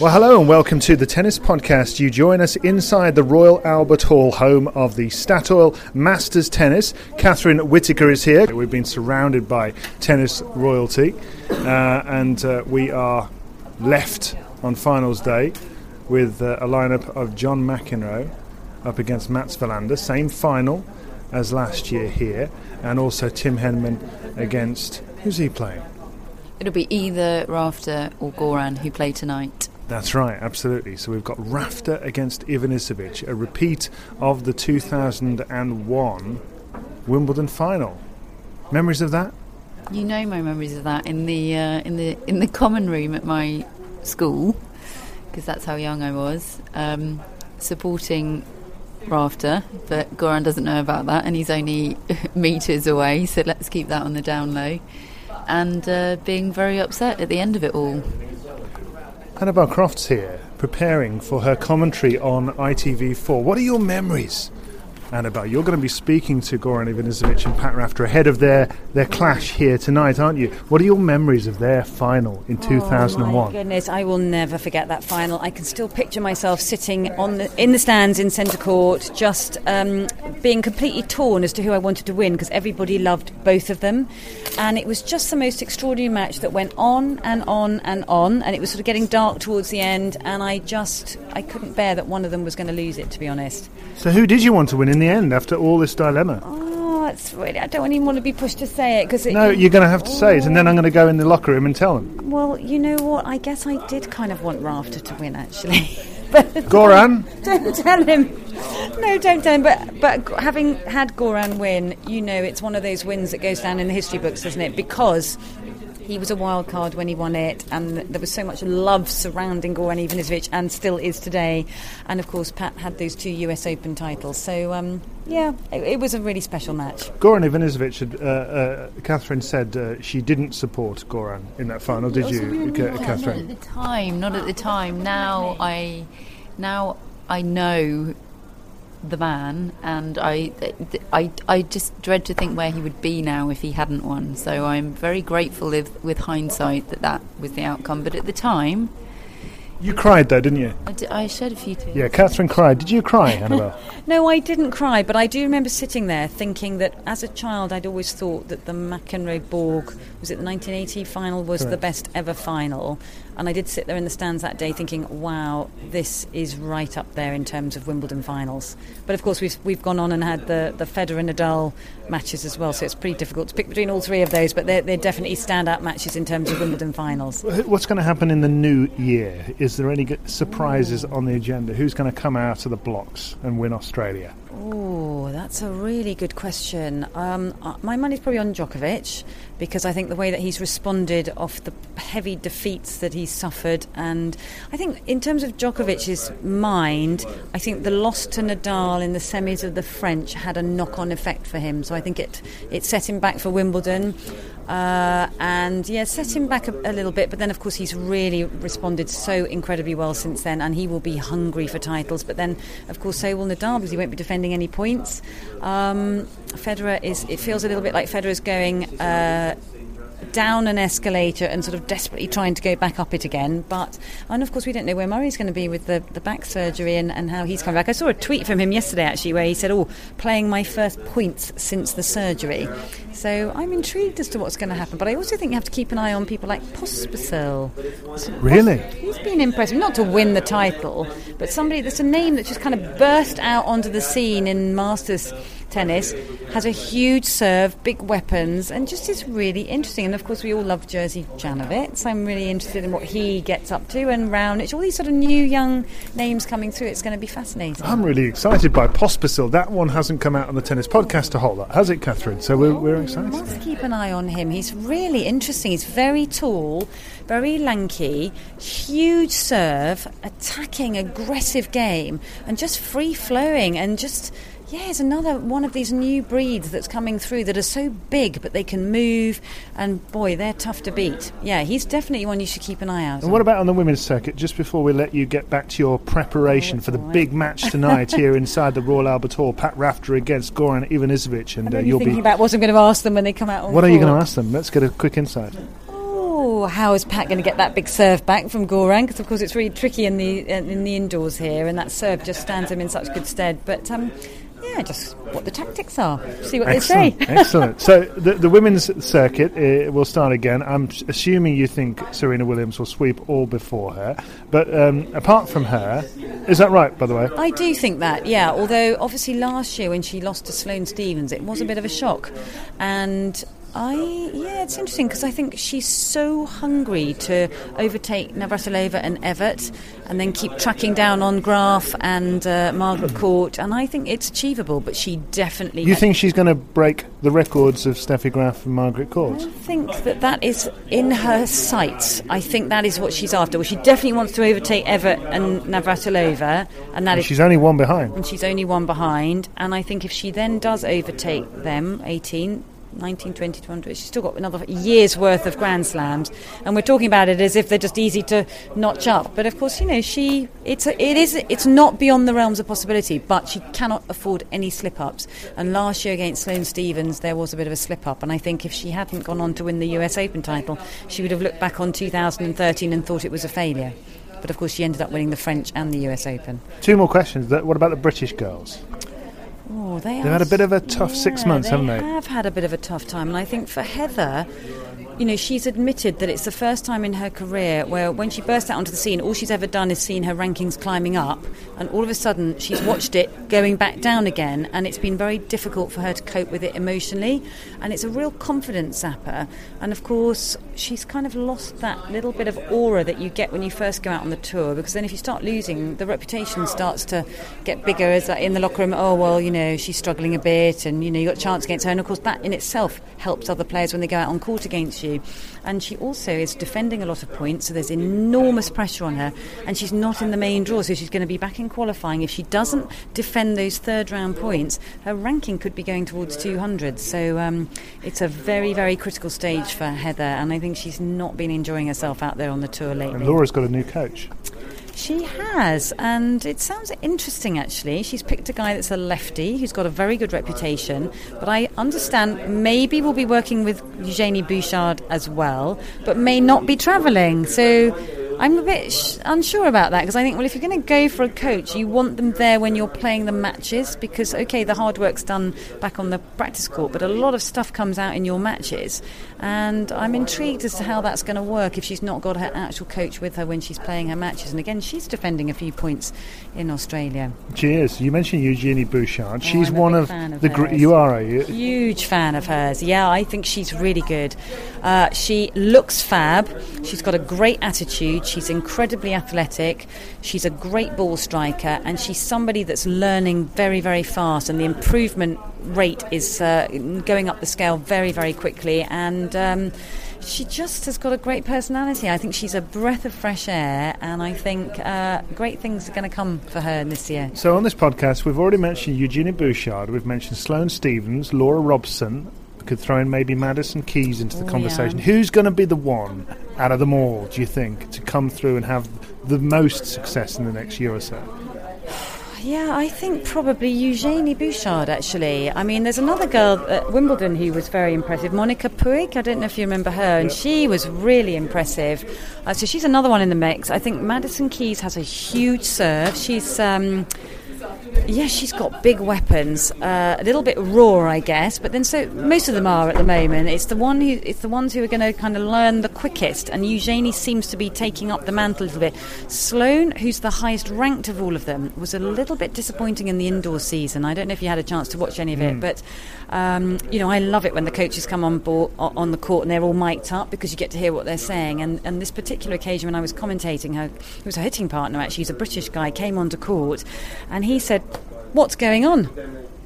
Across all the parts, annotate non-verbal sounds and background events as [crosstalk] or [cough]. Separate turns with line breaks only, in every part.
Well, hello and welcome to the Tennis Podcast. You join us inside the Royal Albert Hall, home of the Statoil Masters Tennis. Catherine Whitaker is here. We've been surrounded by tennis royalty, uh, and uh, we are left on finals day with uh, a lineup of John McEnroe up against Mats Wilander, same final as last year here, and also Tim Henman against who's he playing?
It'll be either Rafter or Goran who play tonight.
That's right, absolutely. So we've got Rafter against Ivanisevic, a repeat of the 2001 Wimbledon final. Memories of that?
You know my memories of that in the uh, in the in the common room at my school because that's how young I was. Um, supporting Rafter, but Goran doesn't know about that, and he's only [laughs] meters away. So let's keep that on the down low. And uh, being very upset at the end of it all.
Annabel Croft's here, preparing for her commentary on ITV4. What are your memories, Annabel? You're going to be speaking to Goran Ivanisevic and Pat Rafter ahead of their, their clash here tonight, aren't you? What are your memories of their final in 2001?
Oh my goodness, I will never forget that final. I can still picture myself sitting on the, in the stands in centre court, just um, being completely torn as to who I wanted to win because everybody loved both of them, and it was just the most extraordinary match that went on and on and on, and it was sort of getting dark towards the end, and I just I couldn't bear that one of them was going to lose it, to be honest.
So, who did you want to win in the end after all this dilemma?
Oh, it's really I don't even want to be pushed to say it because
No, you're going to have to say it, and then I'm going to go in the locker room and tell them.
Well, you know what? I guess I did kind of want Rafter to win, actually. [laughs] but
Goran? [laughs]
don't tell him. No, don't tell him. But but having had Goran win, you know, it's one of those wins that goes down in the history books, doesn't it? Because he was a wild card when he won it, and there was so much love surrounding Goran Ivanisevic, and still is today. And of course, Pat had those two U.S. Open titles. So um, yeah, it, it was a really special match.
Goran Ivanisevic, had, uh, uh, Catherine said uh, she didn't support Goran in that final, did you, Ca-
Not
Catherine?
at the time, not at the time. Now I, now I know the man, and I, I, I just dread to think where he would be now if he hadn't won. So I'm very grateful with, with hindsight that that was the outcome. But at the time,
You cried though, didn't you?
I, d- I shed a few tears.
Yeah, Catherine cried. Did you cry, [laughs] Annabel?
No, I didn't cry, but I do remember sitting there thinking that as a child I'd always thought that the McEnroe Borg, was it the 1980 final, was the best ever final. And I did sit there in the stands that day thinking, wow, this is right up there in terms of Wimbledon finals. But of course, we've, we've gone on and had the, the Federer Nadal matches as well, so it's pretty difficult to pick between all three of those, but they're, they're definitely standout matches in terms of Wimbledon finals.
What's going to happen in the new year? Is there any good surprises on the agenda? Who's going to come out of the blocks and win Australia?
Oh, that's a really good question. Um, uh, my money's probably on Djokovic because I think the way that he's responded off the heavy defeats that he's suffered, and I think in terms of Djokovic's mind, I think the loss to Nadal in the semis of the French had a knock-on effect for him. So I think it it set him back for Wimbledon. Uh, and yeah, set him back a, a little bit, but then of course he's really responded so incredibly well since then, and he will be hungry for titles. But then, of course, so will Nadal because he won't be defending any points. Um, Federer is. It feels a little bit like Federer's going. Uh, down an escalator and sort of desperately trying to go back up it again. But and of course we don't know where Murray's going to be with the, the back surgery and, and how he's coming back. I saw a tweet from him yesterday actually where he said, "Oh, playing my first points since the surgery." So I'm intrigued as to what's going to happen. But I also think you have to keep an eye on people like Pospisil.
Really?
He's been impressive, not to win the title, but somebody that's a name that just kind of burst out onto the scene in Masters tennis, has a huge serve, big weapons, and just is really interesting. And of course, we all love Jerzy Janowicz. I'm really interested in what he gets up to, and Raonic, all these sort of new young names coming through. It's going to be fascinating.
I'm really excited by Pospisil. That one hasn't come out on the tennis podcast a whole lot, has it, Catherine? So we're, we're excited.
Must keep an eye on him. He's really interesting. He's very tall, very lanky, huge serve, attacking, aggressive game, and just free flowing, and just yeah, it's another one of these new breeds that's coming through that are so big, but they can move, and boy, they're tough to beat. Yeah, he's definitely one you should keep an eye out.
And
on.
what about on the women's circuit? Just before we let you get back to your preparation oh, for the big match [laughs] tonight here inside the Royal Albert Hall, Pat Rafter against Goran Ivanisevic, and
uh,
you'll
thinking
be
about what I'm going to ask them when they come out.
what are you going to ask them? Let's get a quick insight.
Oh, how is Pat going to get that big serve back from Goran? Because of course it's really tricky in the in the indoors here, and that serve just stands him in such good stead. But um, yeah, just what the tactics are. See what
excellent,
they say. [laughs]
excellent. So the, the women's circuit uh, will start again. I'm assuming you think Serena Williams will sweep all before her, but um, apart from her, is that right? By the way,
I do think that. Yeah, although obviously last year when she lost to Sloane Stevens, it was a bit of a shock, and I yeah, it's interesting because I think she's so hungry to overtake Navratilova and Evert, and then keep tracking down on Graf and uh, Margaret [clears throat] Court, and I think it's achievable. But she definitely.
You think she's going to break the records of Steffi Graf and Margaret Court?
I think that that is in her sights. I think that is what she's after. Well, she definitely wants to overtake Evert and Navratilova, and that
and
is
she's only one behind.
And she's only one behind, and I think if she then does overtake them, eighteen 19, 20, 20. She's still got another year's worth of Grand Slams, and we're talking about it as if they're just easy to notch up. But of course, you know, she it's a, it is it's not beyond the realms of possibility, but she cannot afford any slip ups. And last year against Sloane Stevens, there was a bit of a slip up, and I think if she hadn't gone on to win the U.S. Open title, she would have looked back on 2013 and thought it was a failure. But of course, she ended up winning the French and the U.S. Open.
Two more questions. What about the British girls?
Oh, they
have had a bit of a tough
yeah,
six months, haven't they? they?
have had a bit of a tough time, and I think for Heather, you know, she's admitted that it's the first time in her career where when she burst out onto the scene, all she's ever done is seen her rankings climbing up, and all of a sudden she's watched it going back down again, and it's been very difficult for her to cope with it emotionally, and it's a real confidence zapper. And of course, she's kind of lost that little bit of aura that you get when you first go out on the tour, because then if you start losing, the reputation starts to get bigger as in the locker room. Oh well, you know, she's struggling a bit, and you know, you got a chance against her, and of course that in itself helps other players when they go out on court against you. And she also is defending a lot of points, so there's enormous pressure on her. And she's not in the main draw, so she's going to be back in qualifying. If she doesn't defend those third round points, her ranking could be going towards 200. So um, it's a very, very critical stage for Heather, and I think she's not been enjoying herself out there on the tour lately.
And Laura's got a new coach.
She has, and it sounds interesting actually. She's picked a guy that's a lefty who's got a very good reputation, but I understand maybe we'll be working with Eugenie Bouchard as well, but may not be travelling. So I'm a bit sh- unsure about that because I think, well, if you're going to go for a coach, you want them there when you're playing the matches because, okay, the hard work's done back on the practice court, but a lot of stuff comes out in your matches. And I'm intrigued as to how that's going to work if she's not got her actual coach with her when she's playing her matches. And again, she's defending a few points in Australia.
She is. You mentioned Eugenie Bouchard.
Oh,
she's
I'm
one
of,
of,
the.
Gr- you are, are you?
Huge fan of hers. Yeah, I think she's really good. Uh, she looks fab. She's got a great attitude. She's incredibly athletic. She's a great ball striker, and she's somebody that's learning very, very fast. And the improvement rate is uh, going up the scale very, very quickly. And um, she just has got a great personality. I think she's a breath of fresh air, and I think uh, great things are going to come for her this year.
So, on this podcast, we've already mentioned Eugenie Bouchard, we've mentioned Sloane Stevens, Laura Robson. Could throw in maybe Madison Keys into the
Oh,
conversation.
yeah.
Who's going to be the one out of them all, do you think, to come through and have the most success in the next year or so? [sighs]
Yeah, I think probably Eugenie Bouchard, actually. I mean, there's another girl at Wimbledon who was very impressive, Monica Puig. I don't know if you remember her, and she was really impressive. Uh, so she's another one in the mix. I think Madison Keys has a huge serve. She's. Um, yeah, she's got big weapons. Uh, a little bit raw, I guess, but then so most of them are at the moment. It's the one who, it's the ones who are going to kind of learn the quickest, and Eugenie seems to be taking up the mantle a little bit. Sloane, who's the highest ranked of all of them, was a little bit disappointing in the indoor season. I don't know if you had a chance to watch any of it, mm. but um, you know, I love it when the coaches come on board on the court and they're all mic'd up because you get to hear what they're saying. And, and this particular occasion, when I was commentating, her, it was a hitting partner actually, he's a British guy, came onto court, and he said, "What's going on?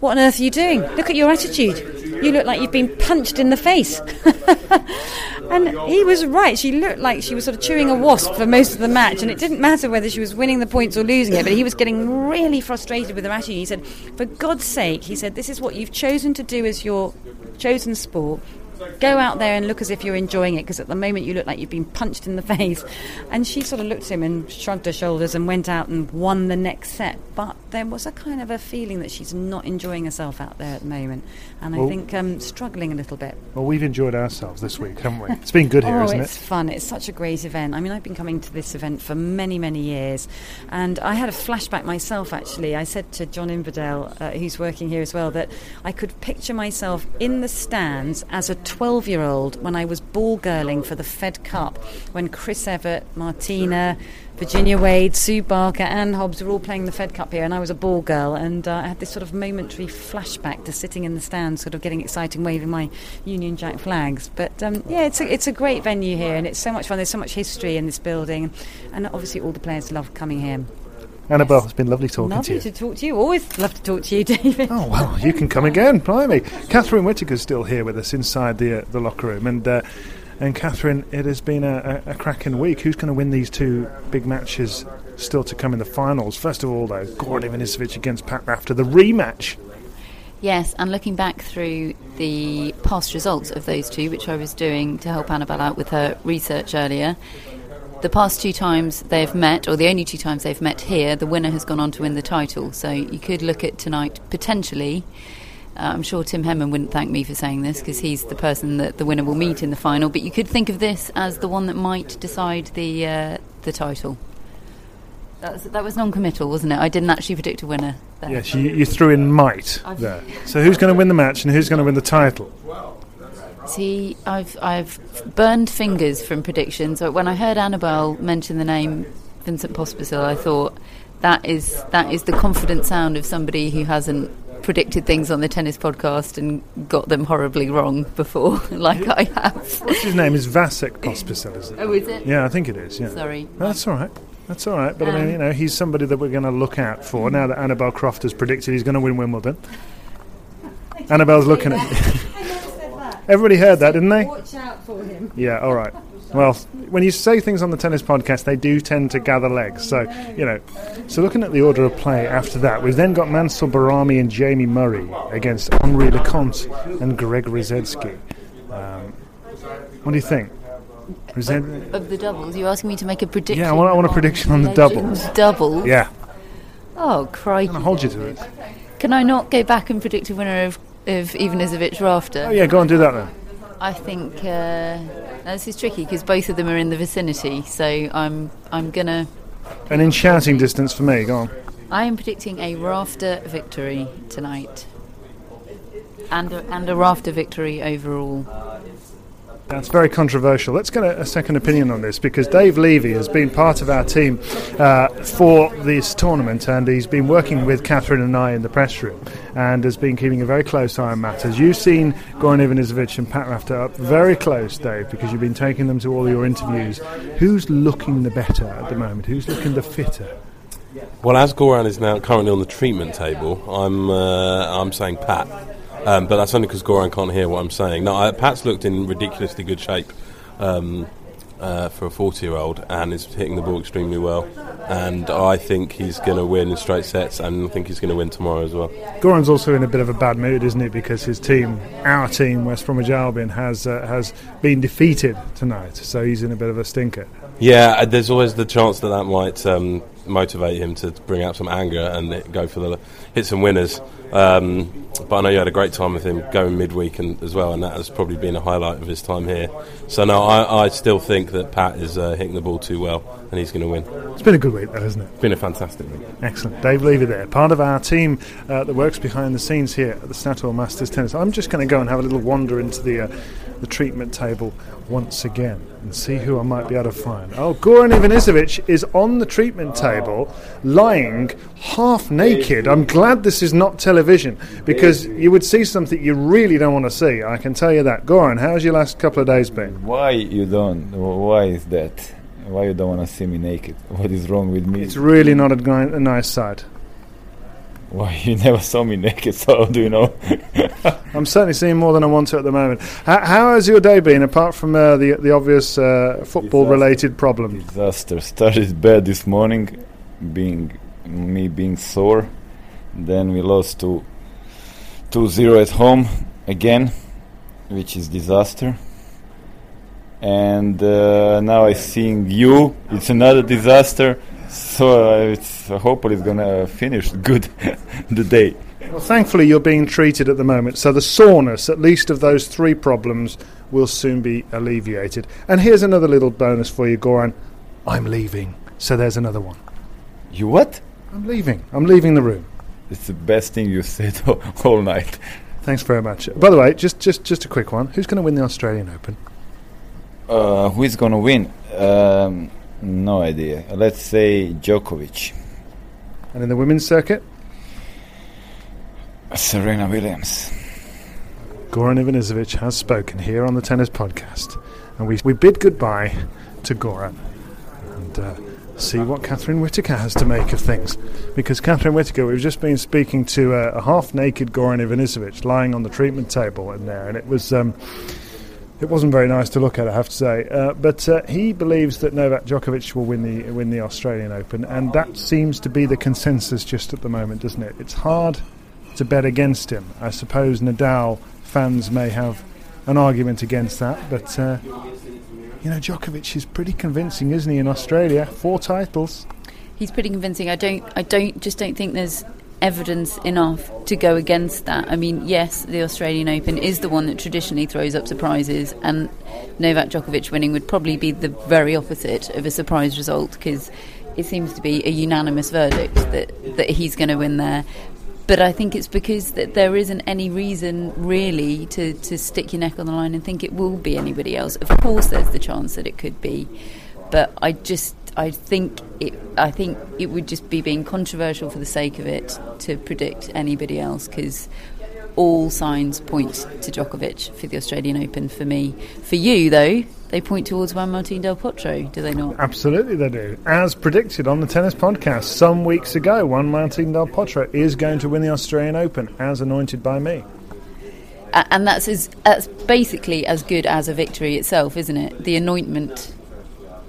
What on earth are you doing? Look at your attitude. You look like you've been punched in the face." [laughs] and he was right. She looked like she was sort of chewing a wasp for most of the match, and it didn't matter whether she was winning the points or losing it. But he was getting really frustrated with her attitude. He said, "For God's sake," he said, "this is what you've chosen to do as your chosen sport go out there and look as if you're enjoying it because at the moment you look like you've been punched in the [laughs] face. And she sort of looked at him and shrugged her shoulders and went out and won the next set. But there was a kind of a feeling that she's not enjoying herself out there at the moment. And well, I think um, struggling a little bit.
Well, we've enjoyed ourselves this week, haven't we? It's been good here,
oh,
isn't
it? It's fun. It's such a great event. I mean, I've been coming to this event for many, many years. And I had a flashback myself, actually. I said to John Inverdale, uh, who's working here as well, that I could picture myself in the stands as a 12 year old when I was ball girling for the Fed Cup, when Chris Evert, Martina, Virginia Wade, Sue Barker, and Hobbs were all playing the Fed Cup here, and I was a ball girl. And uh, I had this sort of momentary flashback to sitting in the stands, sort of getting excited, waving my Union Jack flags. But um, yeah, it's a, it's a great venue here, and it's so much fun. There's so much history in this building, and obviously all the players love coming here.
Annabel, it's been lovely talking
lovely
to you.
Lovely to talk to you. Always love to talk to you, [laughs] David.
Oh well, you can come again, blimey. Catherine Whitaker's still here with us inside the uh, the locker room, and uh, and Catherine, it has been a, a, a cracking week. Who's going to win these two big matches still to come in the finals? First of all, though, Goran Ivanisevic against Pat Rafter, the rematch.
Yes, and looking back through the past results of those two, which I was doing to help Annabel out with her research earlier, the past two times they've met, or the only two times they've met here, the winner has gone on to win the title. So you could look at tonight potentially. Uh, I'm sure Tim Henman wouldn't thank me for saying this because he's the person that the winner will meet in the final. But you could think of this as the one that might decide the uh, the title. That was, that was non-committal, wasn't it? I didn't actually predict a winner.
There. Yes, you, you threw in might there. So who's going to win the match and who's going to win the title?
See, I've I've burned fingers from predictions. When I heard Annabel mention the name Vincent Pospisil, I thought that is that is the confident sound of somebody who hasn't predicted things on the tennis podcast and got them horribly wrong before, [laughs] like I have.
What's his name? Is Vasek Pospisil, is it?
Oh, is it?
Yeah, I think it is. Yeah.
Sorry.
that's all right. That's all right. But um, I mean, um, you know, he's somebody that we're going to look out for now that Annabel Croft has predicted he's going to win Wimbledon. [laughs] Annabel's looking at. Everybody heard that, didn't they?
Watch out for him.
Yeah, all right. Well, when you say things on the tennis podcast, they do tend to gather legs. So, you know, so looking at the order of play after that, we've then got Mansour Bahrami and Jamie Murray against Henri Leconte and Greg Rusedski. Um, what do you think?
Of, of, the doubles, You're asking me to make a prediction?
Yeah, I want, I want a prediction on the doubles.
Doubles?
Yeah.
Oh, crikey.
I'm hold you to it.
Can I not go back and predict a winner of, of Ivanisevic Rafter?
Oh, yeah, go on, do that then.
I think uh, this is tricky because both of them are in the vicinity. So I'm I'm gonna.
And in shouting distance for me, go on.
I am predicting a rafter victory tonight, and a, and a rafter victory overall.
That's very controversial. Let's get a, a, second opinion on this because Dave Levy has been part of our team uh, for this tournament and he's been working with Catherine and I in the press room and has been keeping a very close eye on matters. You've seen Goran Ivanisevic and Pat Rafter up very close, Dave, because you've been taking them to all your interviews. Who's looking the better at the moment? Who's looking the fitter?
Well, as Goran is now currently on the treatment table, I'm uh, I'm saying Pat. Um, but that's only because Goran can't hear what I'm saying. Now, I, Pat's looked in ridiculously good shape um, uh, for a 40 year old and is hitting the ball extremely well. And I think he's going to win in straight sets, and I think he's going to win tomorrow as well.
Goran's also in a bit of a bad mood, isn't he? Because his team, our team, West Bromwich Albion, has uh, has been defeated tonight, so he's in a bit of a stinker.
Yeah, uh, there's always the chance that that might um, motivate him to bring out some anger and go for the hit some winners. Um, but I know you had a great time with him going midweek and, as well, and that has probably been a highlight of his time here. So no, I, I still think that Pat is uh, hitting the ball too well, and he's going to win.
It's been a good week, though, hasn't it?
It's been a fantastic week.
Excellent, Dave Levy there, part of our team uh, that works behind the scenes here at the Statoil Masters Tennis. I'm just going to go and have a little wander into the uh, the treatment table once again and see who I might be able to find. Oh, Goran Ivanisevic is on the treatment table, lying half naked. I'm glad this is not television because you would see something you really don't want to see. I can tell you that. Goran, how's your last couple of days been?
Why you don't? Why is that? Why you don't want to see me naked? What is wrong with me?
It's really not a, a nice sight.
Why you never saw me naked? [laughs] So how do you know? [laughs]
I'm certainly seeing more than I want to at the moment. How, how has your day been, apart from uh, the the obvious uh, football-related problem?
Disaster. Started bad this morning, being me being sore. Then we lost to 2-0 at home again, which is disaster. And uh, now I'm seeing you. It's another disaster. So uh, it's uh, hopefully it's gonna finish good [laughs] the day.
Well, thankfully you're being treated at the moment, so the soreness, at least of those three problems, will soon be alleviated. And here's another little bonus for you, Goran. I'm leaving. So there's another one.
You what?
I'm leaving. I'm leaving the room.
It's the best thing you said [laughs] all night.
Thanks very much. By the way, just just just a quick one. Who's going to win the Australian Open?
Uh, who is going to win? Um, no idea. Let's say Djokovic.
And in the women's circuit?
Serena Williams.
Goran Ivanisevic has spoken here on the Tennis Podcast. And we, we bid goodbye to Goran and uh, see what Catherine Whitaker has to make of things. Because Catherine Whitaker, we've just been speaking to a, a half naked Goran Ivanisevic lying on the treatment table in there, and it was. Um, it wasn't very nice to look at, I have to say. Uh, but uh, he believes that Novak Djokovic will win the win the Australian Open, and that seems to be the consensus just at the moment, doesn't it? It's hard to bet against him. I suppose Nadal fans may have an argument against that, but uh, you know Djokovic is pretty convincing, isn't he? In Australia, four titles.
He's pretty convincing. I don't. I don't. Just don't think there's evidence enough to go against that. I mean, yes, the Australian Open is the one that traditionally throws up surprises, and Novak Djokovic winning would probably be the very opposite of a surprise result because it seems to be a unanimous verdict that, that he's going to win there. But I think it's because that there isn't any reason really to, to stick your neck on the line and think it will be anybody else. Of course, there's the chance that it could be, but I just I think it. I think it would just be being controversial for the sake of it to predict anybody else because all signs point to Djokovic for the Australian Open. For me, for you though, they point towards Juan Martín del Potro, do they not?
Absolutely, they do. As predicted on the tennis podcast some weeks ago, Juan Martín del Potro is going to win the Australian Open, as anointed by me.
And that's as that's basically as good as a victory itself, isn't it? The anointment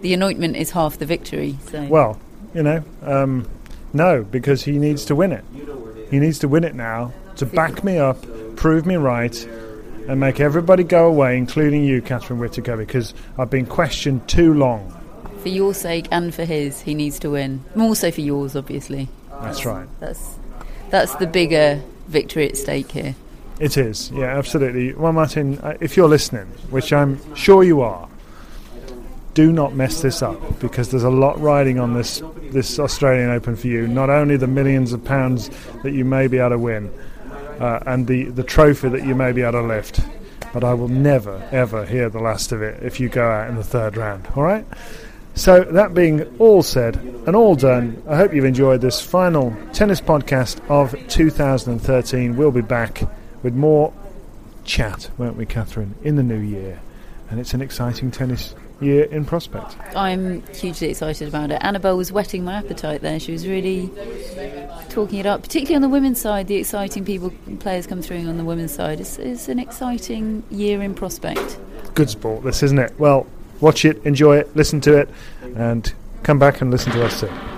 the anointment is half the victory. So.
Well, you know, um, no, because he needs to win it. He needs to win it now to back me up, prove me right, and make everybody go away, including you, Catherine Whitaker, because I've been questioned too long.
For your sake and for his, he needs to win. More so for yours, obviously.
That's right.
That's that's the bigger victory at stake here.
It is, yeah, absolutely. Well, Martin, uh, if you're listening, which I'm sure you are, do not mess this up because there's a lot riding on this this Australian Open for you. Not only the millions of pounds that you may be able to win, uh, and the the trophy that you may be able to lift, but I will never ever hear the last of it if you go out in the third round. All right. So that being all said and all done, I hope you've enjoyed this final tennis podcast of 2013. We'll be back with more chat, won't we, Catherine, in the new year? And it's an exciting tennis year in prospect.
I'm hugely excited about it. Annabel was whetting my appetite there. She was really talking it up, particularly on the women's side. The exciting people, players come through on the women's side. It's, it's an exciting year in prospect.
Good sport, this isn't it? Well, watch it, enjoy it, listen to it, and come back and listen to us soon.